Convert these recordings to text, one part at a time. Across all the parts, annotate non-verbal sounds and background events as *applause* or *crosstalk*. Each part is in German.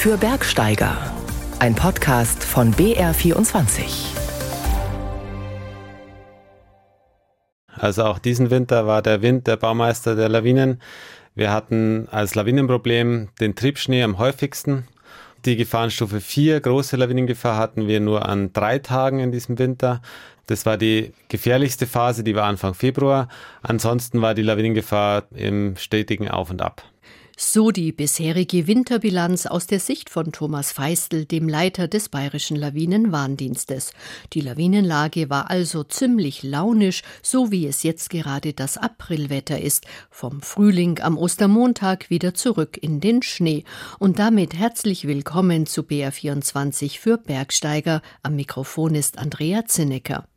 für Bergsteiger. Ein Podcast von BR24. Also auch diesen Winter war der Wind der Baumeister der Lawinen. Wir hatten als Lawinenproblem den Triebschnee am häufigsten. Die Gefahrenstufe 4, große Lawinengefahr, hatten wir nur an drei Tagen in diesem Winter. Das war die gefährlichste Phase, die war Anfang Februar. Ansonsten war die Lawinengefahr im stetigen Auf und Ab. So die bisherige Winterbilanz aus der Sicht von Thomas Feistel, dem Leiter des Bayerischen Lawinenwarndienstes. Die Lawinenlage war also ziemlich launisch, so wie es jetzt gerade das Aprilwetter ist. Vom Frühling am Ostermontag wieder zurück in den Schnee. Und damit herzlich willkommen zu BR24 für Bergsteiger. Am Mikrofon ist Andrea Zinnecker.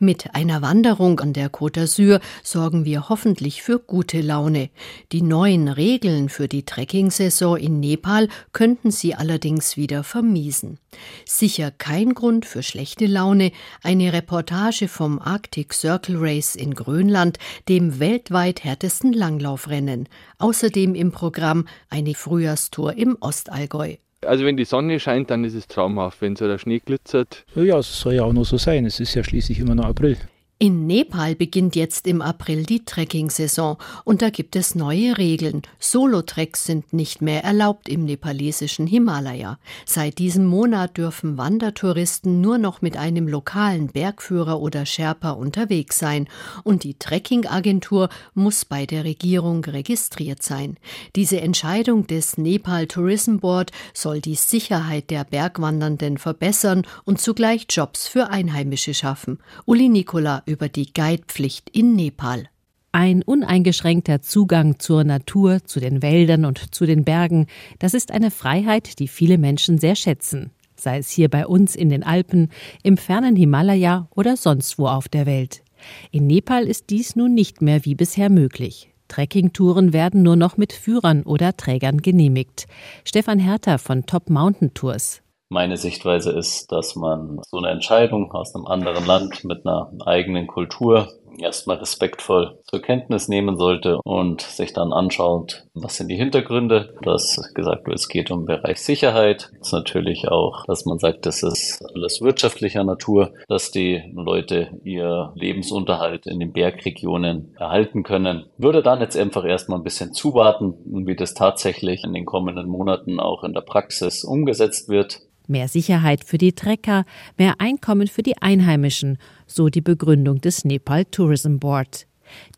Mit einer Wanderung an der Côte d'Azur sorgen wir hoffentlich für gute Laune. Die neuen Regeln für die Trekkingsaison in Nepal könnten sie allerdings wieder vermiesen. Sicher kein Grund für schlechte Laune, eine Reportage vom Arctic Circle Race in Grönland, dem weltweit härtesten Langlaufrennen. Außerdem im Programm eine Frühjahrstour im Ostallgäu. Also wenn die Sonne scheint, dann ist es traumhaft. Wenn so der Schnee glitzert. Ja, es soll ja auch nur so sein. Es ist ja schließlich immer noch April. In Nepal beginnt jetzt im April die Trekking-Saison und da gibt es neue Regeln. Solo-Treks sind nicht mehr erlaubt im nepalesischen Himalaya. Seit diesem Monat dürfen Wandertouristen nur noch mit einem lokalen Bergführer oder Sherpa unterwegs sein und die Trekking-Agentur muss bei der Regierung registriert sein. Diese Entscheidung des Nepal Tourism Board soll die Sicherheit der Bergwandernden verbessern und zugleich Jobs für Einheimische schaffen. Uli Nikola über die Guidepflicht in Nepal. Ein uneingeschränkter Zugang zur Natur, zu den Wäldern und zu den Bergen, das ist eine Freiheit, die viele Menschen sehr schätzen, sei es hier bei uns in den Alpen, im fernen Himalaya oder sonst wo auf der Welt. In Nepal ist dies nun nicht mehr wie bisher möglich. Trekkingtouren werden nur noch mit Führern oder Trägern genehmigt. Stefan Herter von Top Mountain Tours. Meine Sichtweise ist, dass man so eine Entscheidung aus einem anderen Land mit einer eigenen Kultur erstmal respektvoll zur Kenntnis nehmen sollte und sich dann anschaut, was sind die Hintergründe. Dass gesagt wird, es geht um Bereich Sicherheit. Es ist natürlich auch, dass man sagt, das ist alles wirtschaftlicher Natur, dass die Leute ihr Lebensunterhalt in den Bergregionen erhalten können. Würde dann jetzt einfach erstmal ein bisschen zuwarten, wie das tatsächlich in den kommenden Monaten auch in der Praxis umgesetzt wird mehr Sicherheit für die Trecker, mehr Einkommen für die Einheimischen, so die Begründung des Nepal Tourism Board.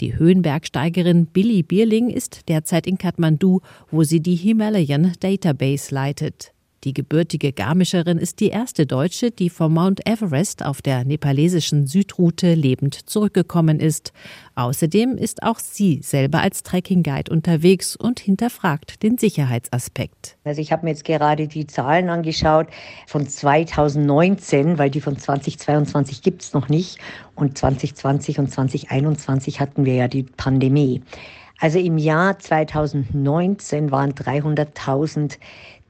Die Höhenbergsteigerin Billy Bierling ist derzeit in Kathmandu, wo sie die Himalayan Database leitet. Die gebürtige Garmischerin ist die erste Deutsche, die vom Mount Everest auf der nepalesischen Südroute lebend zurückgekommen ist. Außerdem ist auch sie selber als Trekking-Guide unterwegs und hinterfragt den Sicherheitsaspekt. Also ich habe mir jetzt gerade die Zahlen angeschaut von 2019, weil die von 2022 gibt es noch nicht. Und 2020 und 2021 hatten wir ja die Pandemie. Also im Jahr 2019 waren 300.000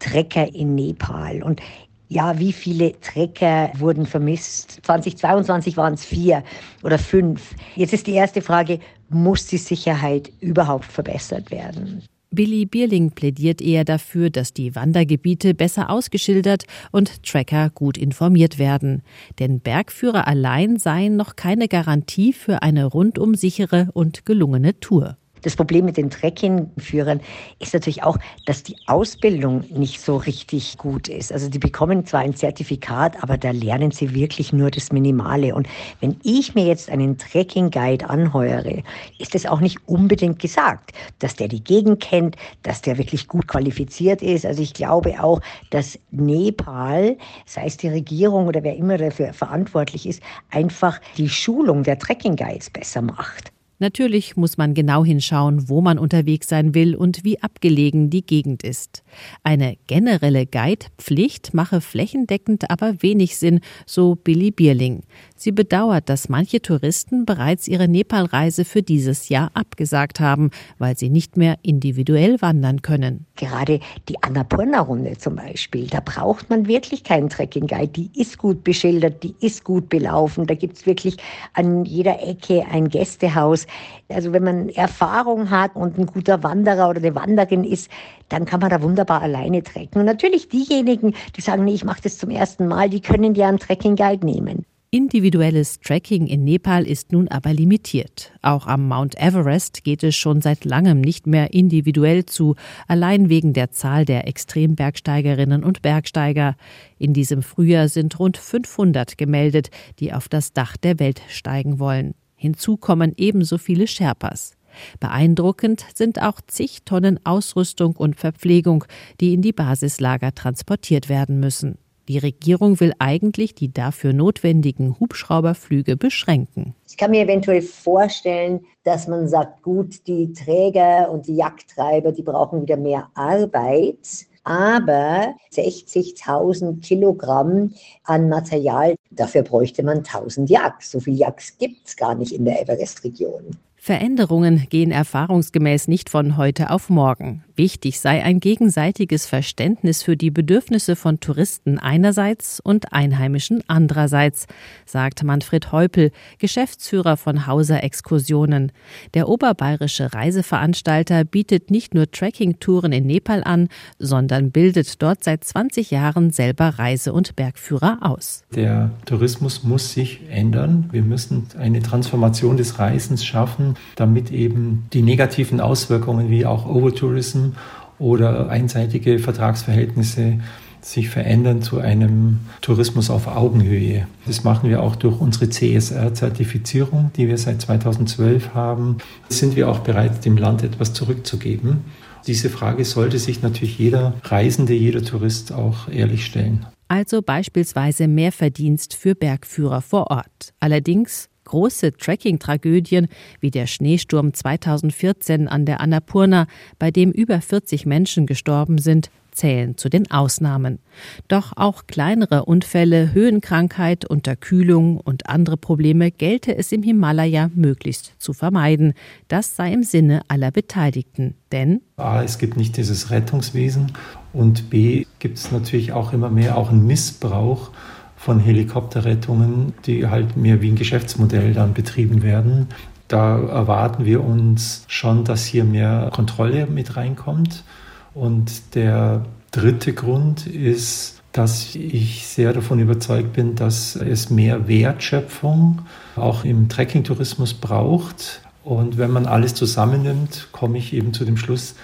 Trecker in Nepal. Und ja, wie viele Trecker wurden vermisst? 2022 waren es vier oder fünf. Jetzt ist die erste Frage, muss die Sicherheit überhaupt verbessert werden? Billy Bierling plädiert eher dafür, dass die Wandergebiete besser ausgeschildert und Tracker gut informiert werden. Denn Bergführer allein seien noch keine Garantie für eine rundum sichere und gelungene Tour. Das Problem mit den Trekkingführern ist natürlich auch, dass die Ausbildung nicht so richtig gut ist. Also die bekommen zwar ein Zertifikat, aber da lernen sie wirklich nur das Minimale. Und wenn ich mir jetzt einen Trekking-Guide anheuere, ist es auch nicht unbedingt gesagt, dass der die Gegend kennt, dass der wirklich gut qualifiziert ist. Also ich glaube auch, dass Nepal, sei es die Regierung oder wer immer dafür verantwortlich ist, einfach die Schulung der Trekking-Guides besser macht. Natürlich muss man genau hinschauen, wo man unterwegs sein will und wie abgelegen die Gegend ist. Eine generelle Guide-Pflicht mache flächendeckend aber wenig Sinn, so Billy Bierling. Sie bedauert, dass manche Touristen bereits ihre Nepalreise für dieses Jahr abgesagt haben, weil sie nicht mehr individuell wandern können. Gerade die Annapurna-Runde zum Beispiel, da braucht man wirklich keinen Trekking-Guide. Die ist gut beschildert, die ist gut belaufen. Da gibt es wirklich an jeder Ecke ein Gästehaus. Also wenn man Erfahrung hat und ein guter Wanderer oder eine Wanderin ist, dann kann man da wunderbar alleine trecken. Und natürlich diejenigen, die sagen, nee, ich mache das zum ersten Mal, die können ja einen Trekking-Guide nehmen. Individuelles Tracking in Nepal ist nun aber limitiert. Auch am Mount Everest geht es schon seit langem nicht mehr individuell zu, allein wegen der Zahl der Extrembergsteigerinnen und Bergsteiger. In diesem Frühjahr sind rund 500 gemeldet, die auf das Dach der Welt steigen wollen. Hinzu kommen ebenso viele Sherpas. Beeindruckend sind auch zig Tonnen Ausrüstung und Verpflegung, die in die Basislager transportiert werden müssen. Die Regierung will eigentlich die dafür notwendigen Hubschrauberflüge beschränken. Ich kann mir eventuell vorstellen, dass man sagt, gut, die Träger und die Jagdtreiber, die brauchen wieder mehr Arbeit. Aber 60.000 Kilogramm an Material, dafür bräuchte man 1000 Jacks. So viel Jacks gibt es gar nicht in der Everest-Region. Veränderungen gehen erfahrungsgemäß nicht von heute auf morgen. Wichtig sei ein gegenseitiges Verständnis für die Bedürfnisse von Touristen einerseits und Einheimischen andererseits, sagt Manfred Heupel, Geschäftsführer von Hauser Exkursionen. Der oberbayerische Reiseveranstalter bietet nicht nur Trekkingtouren in Nepal an, sondern bildet dort seit 20 Jahren selber Reise- und Bergführer aus. Der Tourismus muss sich ändern. Wir müssen eine Transformation des Reisens schaffen damit eben die negativen Auswirkungen wie auch Overtourism oder einseitige Vertragsverhältnisse sich verändern zu einem Tourismus auf Augenhöhe. Das machen wir auch durch unsere CSR-Zertifizierung, die wir seit 2012 haben. Sind wir auch bereit, dem Land etwas zurückzugeben? Diese Frage sollte sich natürlich jeder Reisende, jeder Tourist auch ehrlich stellen. Also beispielsweise mehr Verdienst für Bergführer vor Ort. Allerdings Große Trekking-Tragödien wie der Schneesturm 2014 an der Annapurna, bei dem über 40 Menschen gestorben sind, zählen zu den Ausnahmen. Doch auch kleinere Unfälle, Höhenkrankheit, Unterkühlung und andere Probleme gelte es im Himalaya möglichst zu vermeiden. Das sei im Sinne aller Beteiligten. Denn A, es gibt nicht dieses Rettungswesen und B, gibt es natürlich auch immer mehr auch einen Missbrauch von Helikopterrettungen, die halt mehr wie ein Geschäftsmodell dann betrieben werden. Da erwarten wir uns schon, dass hier mehr Kontrolle mit reinkommt. Und der dritte Grund ist, dass ich sehr davon überzeugt bin, dass es mehr Wertschöpfung auch im Trekkingtourismus braucht. Und wenn man alles zusammennimmt, komme ich eben zu dem Schluss,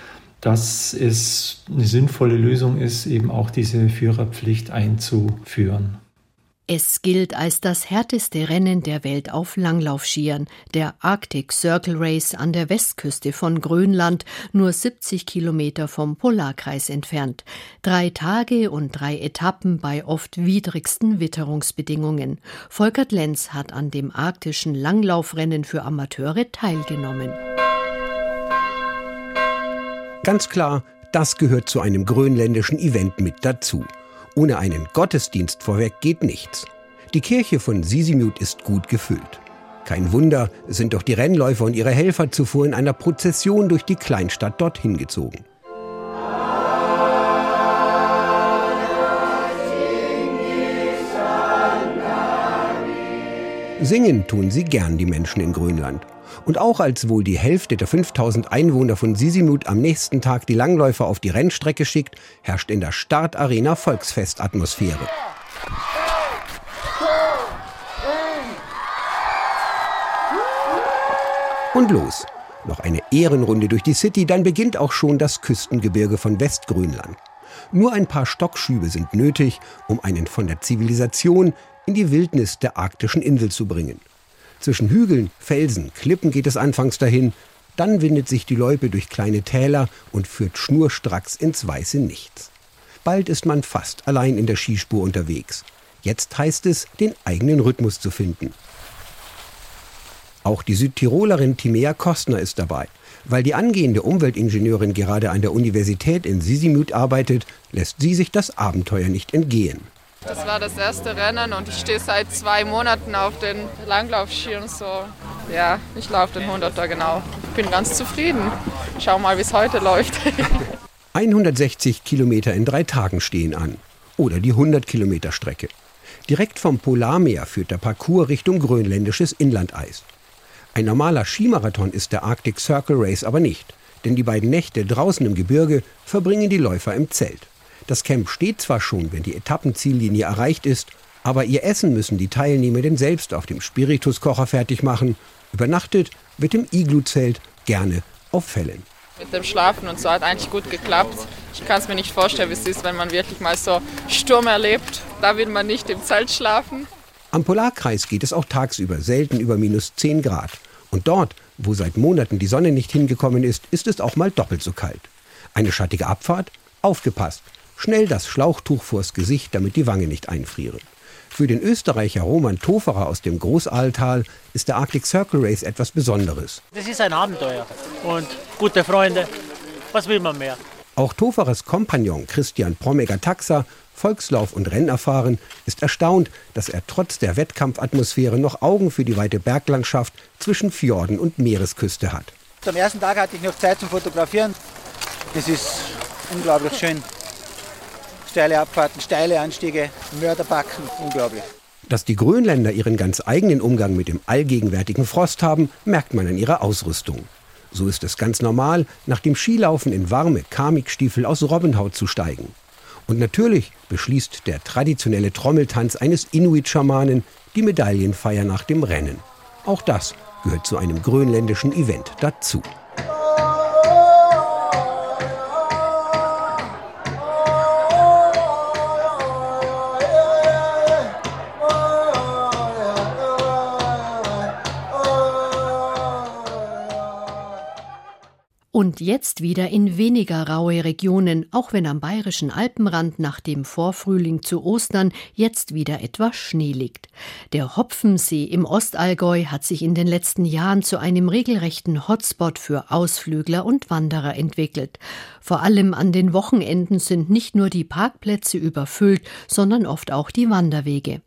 dass es eine sinnvolle Lösung ist, eben auch diese Führerpflicht einzuführen. Es gilt als das härteste Rennen der Welt auf Langlaufskiern, der Arctic Circle Race an der Westküste von Grönland, nur 70 Kilometer vom Polarkreis entfernt. Drei Tage und drei Etappen bei oft widrigsten Witterungsbedingungen. Volkert Lenz hat an dem arktischen Langlaufrennen für Amateure teilgenommen. Ganz klar, das gehört zu einem grönländischen Event mit dazu. Ohne einen Gottesdienst vorweg geht nichts. Die Kirche von Sisimut ist gut gefüllt. Kein Wunder, sind doch die Rennläufer und ihre Helfer zuvor in einer Prozession durch die Kleinstadt dorthin gezogen. Singen tun sie gern, die Menschen in Grönland. Und auch als wohl die Hälfte der 5000 Einwohner von Sisimut am nächsten Tag die Langläufer auf die Rennstrecke schickt, herrscht in der Startarena Volksfestatmosphäre. Und los. Noch eine Ehrenrunde durch die City, dann beginnt auch schon das Küstengebirge von Westgrönland. Nur ein paar Stockschübe sind nötig, um einen von der Zivilisation in die Wildnis der arktischen Insel zu bringen. Zwischen Hügeln, Felsen, Klippen geht es anfangs dahin, dann windet sich die Loipe durch kleine Täler und führt schnurstracks ins weiße Nichts. Bald ist man fast allein in der Skispur unterwegs. Jetzt heißt es, den eigenen Rhythmus zu finden. Auch die Südtirolerin Timea Kostner ist dabei. Weil die angehende Umweltingenieurin gerade an der Universität in Sisimut arbeitet, lässt sie sich das Abenteuer nicht entgehen. Das war das erste Rennen und ich stehe seit zwei Monaten auf den Langlaufschieren. So, ja, ich laufe den 100er genau. Ich bin ganz zufrieden. Schau mal, wie es heute läuft. *laughs* 160 Kilometer in drei Tagen stehen an. Oder die 100 Kilometer Strecke. Direkt vom Polarmeer führt der Parcours Richtung grönländisches Inlandeis. Ein normaler Skimarathon ist der Arctic Circle Race aber nicht, denn die beiden Nächte draußen im Gebirge verbringen die Läufer im Zelt. Das Camp steht zwar schon, wenn die Etappenziellinie erreicht ist, aber ihr Essen müssen die Teilnehmer denn selbst auf dem Spirituskocher fertig machen. Übernachtet wird im Iglu-Zelt gerne auf Fällen. Mit dem Schlafen und so hat eigentlich gut geklappt. Ich kann es mir nicht vorstellen, wie es ist, wenn man wirklich mal so Sturm erlebt. Da will man nicht im Zelt schlafen. Am Polarkreis geht es auch tagsüber selten über minus 10 Grad. Und dort, wo seit Monaten die Sonne nicht hingekommen ist, ist es auch mal doppelt so kalt. Eine schattige Abfahrt? Aufgepasst! Schnell das Schlauchtuch vors Gesicht, damit die Wange nicht einfrieren. Für den Österreicher Roman Toferer aus dem Großaaltal ist der Arctic Circle Race etwas Besonderes. Das ist ein Abenteuer und gute Freunde. Was will man mehr? Auch Toferers Kompagnon Christian Promegger-Taxa, Volkslauf- und Rennerfahren, ist erstaunt, dass er trotz der Wettkampfatmosphäre noch Augen für die weite Berglandschaft zwischen Fjorden und Meeresküste hat. Am ersten Tag hatte ich noch Zeit zum Fotografieren. Das ist unglaublich schön steile Abfahrten, steile Anstiege, Mörderbacken, unglaublich. Dass die Grönländer ihren ganz eigenen Umgang mit dem allgegenwärtigen Frost haben, merkt man an ihrer Ausrüstung. So ist es ganz normal, nach dem Skilaufen in warme Kamikstiefel aus Robbenhaut zu steigen. Und natürlich beschließt der traditionelle Trommeltanz eines Inuit-Schamanen die Medaillenfeier nach dem Rennen. Auch das gehört zu einem grönländischen Event dazu. Und jetzt wieder in weniger raue Regionen, auch wenn am bayerischen Alpenrand nach dem Vorfrühling zu Ostern jetzt wieder etwas Schnee liegt. Der Hopfensee im Ostallgäu hat sich in den letzten Jahren zu einem regelrechten Hotspot für Ausflügler und Wanderer entwickelt. Vor allem an den Wochenenden sind nicht nur die Parkplätze überfüllt, sondern oft auch die Wanderwege.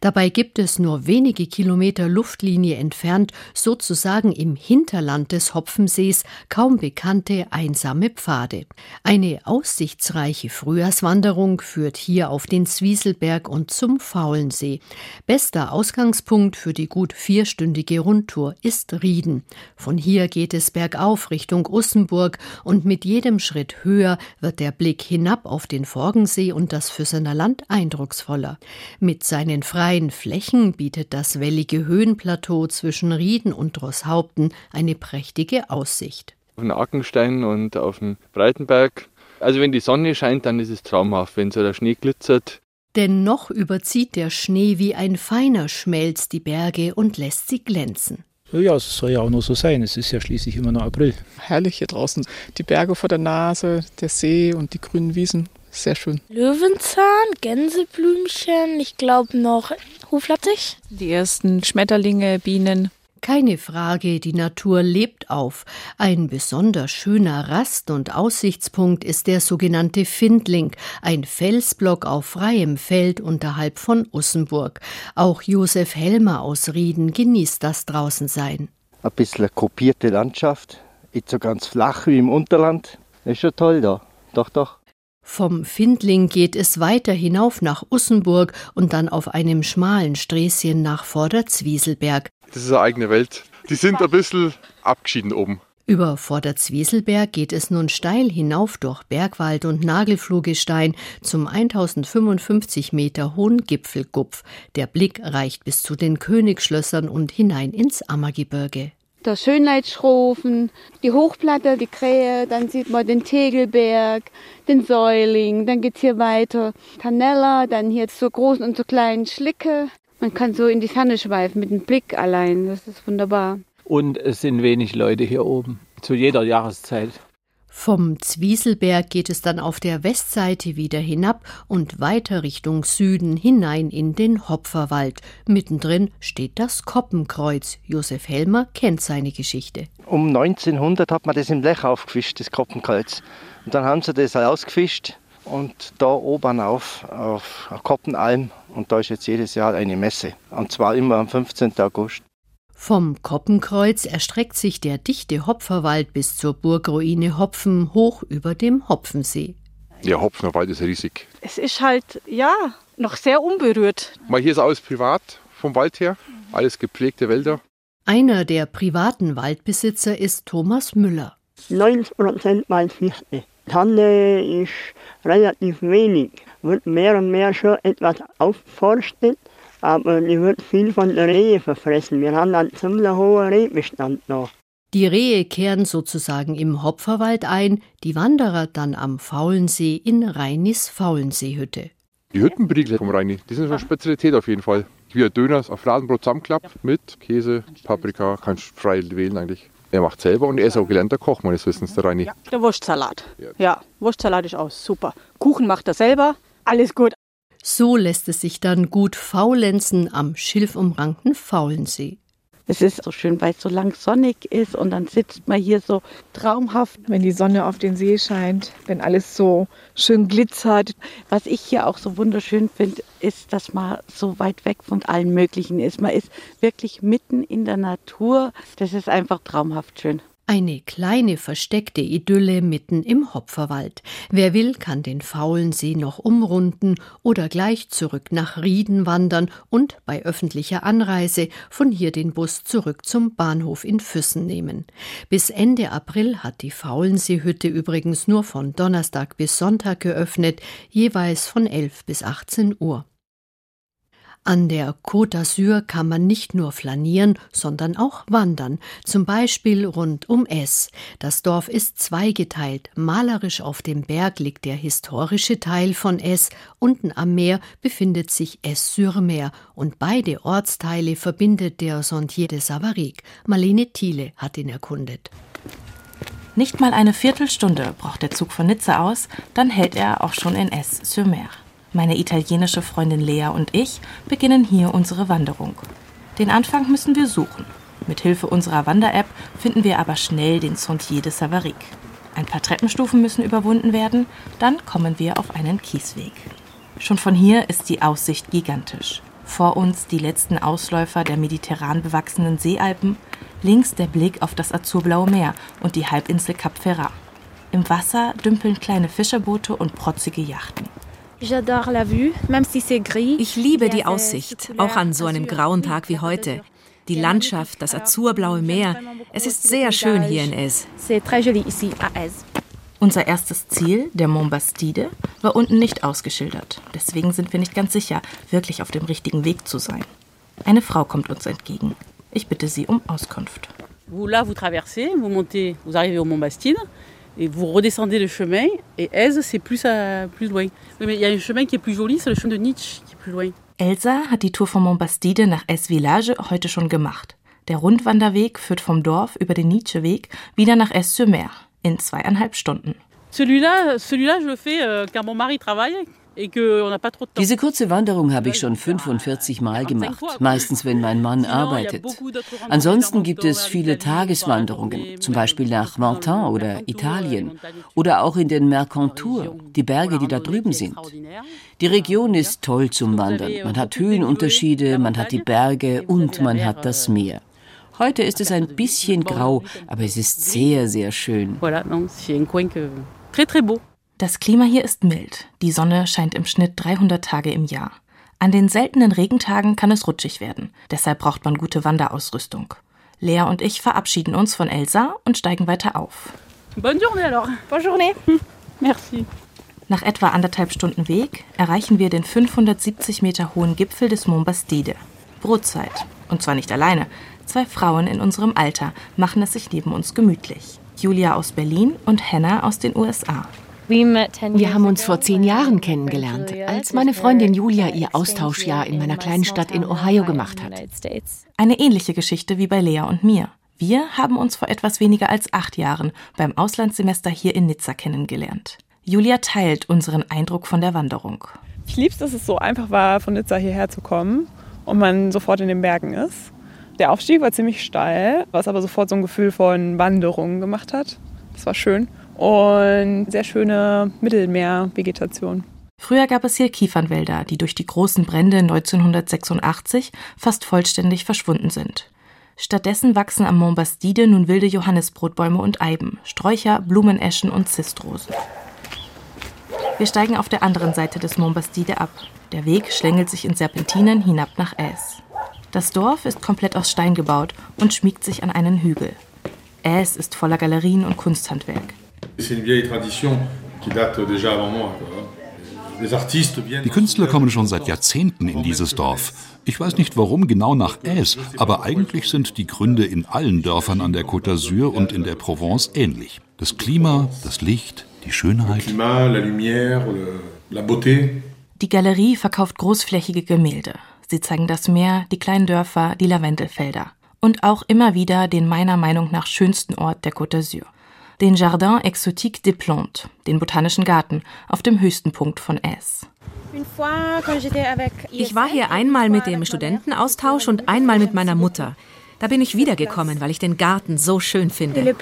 Dabei gibt es nur wenige Kilometer Luftlinie entfernt, sozusagen im Hinterland des Hopfensees, kaum bekannte einsame Pfade. Eine aussichtsreiche Frühjahrswanderung führt hier auf den Zwieselberg und zum Faulensee. Bester Ausgangspunkt für die gut vierstündige Rundtour ist Rieden. Von hier geht es bergauf Richtung Ussenburg und mit jedem Schritt höher wird der Blick hinab auf den Forgensee und das Füssener Land eindrucksvoller. Mit seinen den freien Flächen bietet das wellige Höhenplateau zwischen Rieden und Drosshaupten eine prächtige Aussicht. Auf den Ackenstein und auf den Breitenberg. Also wenn die Sonne scheint, dann ist es traumhaft, wenn so der Schnee glitzert. Denn noch überzieht der Schnee wie ein feiner Schmelz die Berge und lässt sie glänzen. Ja, es soll ja auch noch so sein. Es ist ja schließlich immer noch April. Herrlich hier draußen. Die Berge vor der Nase, der See und die grünen Wiesen. Sehr schön. Löwenzahn, Gänseblümchen, ich glaube noch Huflattich. Die ersten Schmetterlinge, Bienen. Keine Frage, die Natur lebt auf. Ein besonders schöner Rast- und Aussichtspunkt ist der sogenannte Findling, ein Felsblock auf freiem Feld unterhalb von Ussenburg. Auch Josef Helmer aus Rieden genießt das Draußensein. Ein bisschen eine kopierte Landschaft, nicht so ganz flach wie im Unterland. Ist schon toll da. Doch, doch. Vom Findling geht es weiter hinauf nach Ussenburg und dann auf einem schmalen Sträßchen nach Vorderzwieselberg. Das ist eine eigene Welt. Die sind ein bisschen abgeschieden oben. Über Vorderzwieselberg geht es nun steil hinauf durch Bergwald und Nagelfluhgestein zum 1055 Meter hohen Gipfelgupf. Der Blick reicht bis zu den Königsschlössern und hinein ins Ammergebirge der Schönheitsschrofen, die Hochplatte, die Krähe, dann sieht man den Tegelberg, den Säuling, dann geht's hier weiter Tanella, dann hier zur großen und zur kleinen Schlicke. Man kann so in die Ferne schweifen mit dem Blick allein, das ist wunderbar. Und es sind wenig Leute hier oben, zu jeder Jahreszeit. Vom Zwieselberg geht es dann auf der Westseite wieder hinab und weiter Richtung Süden hinein in den Hopferwald. Mittendrin steht das Koppenkreuz. Josef Helmer kennt seine Geschichte. Um 1900 hat man das im Lech aufgefischt, das Koppenkreuz. Und dann haben sie das ausgefischt Und da oben auf, auf Koppenalm, und da ist jetzt jedes Jahr eine Messe. Und zwar immer am 15. August. Vom Koppenkreuz erstreckt sich der dichte Hopferwald bis zur Burgruine Hopfen hoch über dem Hopfensee. Der Hopfener Wald ist riesig. Es ist halt, ja, noch sehr unberührt. Mal hier ist alles privat vom Wald her, alles gepflegte Wälder. Einer der privaten Waldbesitzer ist Thomas Müller. 90 Prozent mein Fichte. Tanne ist relativ wenig. Wird mehr und mehr schon etwas aufforstet, aber die wird viel von der Rehe verfressen. Wir haben einen ziemlich hohen Rehbestand noch. Die Rehe kehren sozusagen im Hopferwald ein, die Wanderer dann am Faulensee in Reinis Faulenseehütte. Die Hüttenbriegel vom Rheini, die sind schon eine Spezialität auf jeden Fall. Wie ein Döner auf Fladenbrot zusammenklappt mit Käse, Paprika, kannst du frei wählen eigentlich. Er macht selber und er ist auch gelernter Koch, meines Wissens, der Reini. Der Wurstsalat. Ja, Wurstsalat ist auch super. Kuchen macht er selber, alles gut. So lässt es sich dann gut faulenzen am schilfumrankten Faulensee. Es ist so schön, weil es so lang sonnig ist und dann sitzt man hier so traumhaft. Wenn die Sonne auf den See scheint, wenn alles so schön glitzert. Was ich hier auch so wunderschön finde, ist, dass man so weit weg von allen Möglichen ist. Man ist wirklich mitten in der Natur. Das ist einfach traumhaft schön. Eine kleine versteckte Idylle mitten im Hopferwald. Wer will, kann den faulen See noch umrunden oder gleich zurück nach Rieden wandern und bei öffentlicher Anreise von hier den Bus zurück zum Bahnhof in Füssen nehmen. Bis Ende April hat die Faulenseehütte übrigens nur von Donnerstag bis Sonntag geöffnet, jeweils von 11 bis 18 Uhr. An der Côte d'Azur kann man nicht nur flanieren, sondern auch wandern, zum Beispiel rund um Es. Das Dorf ist zweigeteilt. Malerisch auf dem Berg liegt der historische Teil von Es, unten am Meer befindet sich Es-sur-Mer und beide Ortsteile verbindet der Sentier de Savarigue. Marlene Thiele hat ihn erkundet. Nicht mal eine Viertelstunde braucht der Zug von Nizza aus, dann hält er auch schon in Es-sur-Mer. Meine italienische Freundin Lea und ich beginnen hier unsere Wanderung. Den Anfang müssen wir suchen. Mit Hilfe unserer Wander-App finden wir aber schnell den Sentier de Savarigue. Ein paar Treppenstufen müssen überwunden werden, dann kommen wir auf einen Kiesweg. Schon von hier ist die Aussicht gigantisch. Vor uns die letzten Ausläufer der mediterran bewachsenen Seealpen, links der Blick auf das azurblaue Meer und die Halbinsel Cap Ferrat. Im Wasser dümpeln kleine Fischerboote und protzige Yachten. Ich liebe die Aussicht, auch an so einem grauen Tag wie heute. Die Landschaft, das azurblaue Meer. Es ist sehr schön hier in Es. Unser erstes Ziel, der Mont Bastide, war unten nicht ausgeschildert. Deswegen sind wir nicht ganz sicher, wirklich auf dem richtigen Weg zu sein. Eine Frau kommt uns entgegen. Ich bitte sie um Auskunft. Vous là, vous traversez, vous montez, vous arrivez au Mont Bastide et vous redescendez le chemin. Et Aise, c'est plus, à, plus loin. Oui, mais il y a un chemin qui est plus joli, c'est le chemin de Nietzsche qui est plus loin. Elsa hat die Tour von Montbastide nach Es Village heute schon gemacht. Der Rundwanderweg führt vom Dorf über den Nietzscheweg wieder nach Es-sur-Mer in zweieinhalb Stunden. Celui-là, celui-là, je le fais euh, car mon mari travaille. Diese kurze Wanderung habe ich schon 45 Mal gemacht, meistens wenn mein Mann arbeitet. Ansonsten gibt es viele Tageswanderungen, zum Beispiel nach Menton oder Italien oder auch in den Mercantour, die Berge, die da drüben sind. Die Region ist toll zum Wandern. Man hat Höhenunterschiede, man hat die Berge und man hat das Meer. Heute ist es ein bisschen grau, aber es ist sehr, sehr schön. Très, très beau. Das Klima hier ist mild. Die Sonne scheint im Schnitt 300 Tage im Jahr. An den seltenen Regentagen kann es rutschig werden. Deshalb braucht man gute Wanderausrüstung. Lea und ich verabschieden uns von Elsa und steigen weiter auf. Bonne journée alors. Bonne journée. Merci. Nach etwa anderthalb Stunden Weg erreichen wir den 570 Meter hohen Gipfel des Mont Bastide. Brotzeit. Und zwar nicht alleine. Zwei Frauen in unserem Alter machen es sich neben uns gemütlich. Julia aus Berlin und Hannah aus den USA. Wir haben uns vor zehn Jahren kennengelernt, als meine Freundin Julia ihr Austauschjahr in meiner kleinen Stadt in Ohio gemacht hat. Eine ähnliche Geschichte wie bei Lea und mir. Wir haben uns vor etwas weniger als acht Jahren beim Auslandssemester hier in Nizza kennengelernt. Julia teilt unseren Eindruck von der Wanderung. Ich liebe es, dass es so einfach war, von Nizza hierher zu kommen und man sofort in den Bergen ist. Der Aufstieg war ziemlich steil, was aber sofort so ein Gefühl von Wanderung gemacht hat. Das war schön. Und sehr schöne Mittelmeervegetation. Früher gab es hier Kiefernwälder, die durch die großen Brände 1986 fast vollständig verschwunden sind. Stattdessen wachsen am Mont Bastide nun wilde Johannisbrotbäume und Eiben, Sträucher, Blumeneschen und Zistrosen. Wir steigen auf der anderen Seite des Mont Bastide ab. Der Weg schlängelt sich in Serpentinen hinab nach Aes. Das Dorf ist komplett aus Stein gebaut und schmiegt sich an einen Hügel. Aes ist voller Galerien und Kunsthandwerk. C'est une vieille tradition qui date déjà avant moi. Die Künstler kommen schon seit Jahrzehnten in dieses Dorf. Ich weiß nicht warum genau nach Aes, aber eigentlich sind die Gründe in allen Dörfern an der Côte d'Azur und in der Provence ähnlich. Das Klima, das Licht, die Schönheit. Die Galerie verkauft großflächige Gemälde. Sie zeigen das Meer, die kleinen Dörfer, die Lavendelfelder. Und auch immer wieder den meiner Meinung nach schönsten Ort der Côte d'Azur den Jardin Exotique des Plantes, den Botanischen Garten, auf dem höchsten Punkt von Aes. Ich war hier einmal mit dem Studentenaustausch und einmal mit meiner Mutter. Da bin ich wiedergekommen, weil ich den Garten so schön finde.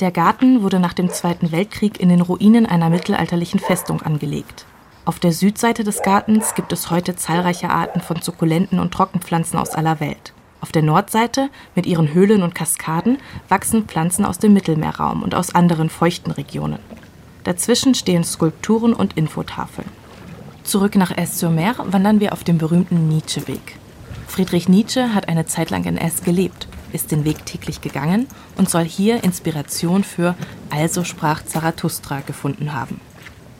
Der Garten wurde nach dem Zweiten Weltkrieg in den Ruinen einer mittelalterlichen Festung angelegt. Auf der Südseite des Gartens gibt es heute zahlreiche Arten von Sukkulenten und Trockenpflanzen aus aller Welt. Auf der Nordseite mit ihren Höhlen und Kaskaden wachsen Pflanzen aus dem Mittelmeerraum und aus anderen feuchten Regionen. Dazwischen stehen Skulpturen und Infotafeln. Zurück nach Aix-sur-Mer wandern wir auf dem berühmten Nietzsche-Weg. Friedrich Nietzsche hat eine Zeit lang in Aix gelebt, ist den Weg täglich gegangen und soll hier Inspiration für Also sprach Zarathustra gefunden haben.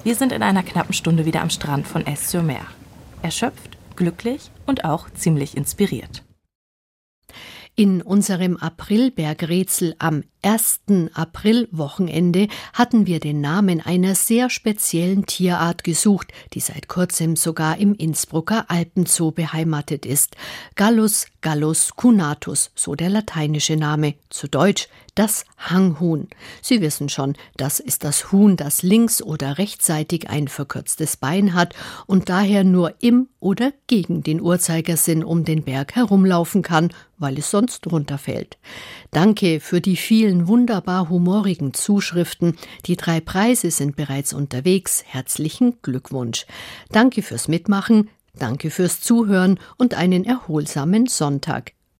Wir sind in einer knappen Stunde wieder am Strand von Aix-sur-Mer. Erschöpft, glücklich und auch ziemlich inspiriert. In unserem Aprilbergrätsel am ersten Aprilwochenende hatten wir den Namen einer sehr speziellen Tierart gesucht, die seit kurzem sogar im Innsbrucker Alpenzoo beheimatet ist. Gallus gallus cunatus, so der lateinische Name, zu Deutsch das Hanghuhn. Sie wissen schon, das ist das Huhn, das links oder rechtsseitig ein verkürztes Bein hat und daher nur im oder gegen den Uhrzeigersinn um den Berg herumlaufen kann, weil es sonst runterfällt. Danke für die vielen wunderbar humorigen Zuschriften. Die drei Preise sind bereits unterwegs. Herzlichen Glückwunsch. Danke fürs Mitmachen. Danke fürs Zuhören und einen erholsamen Sonntag.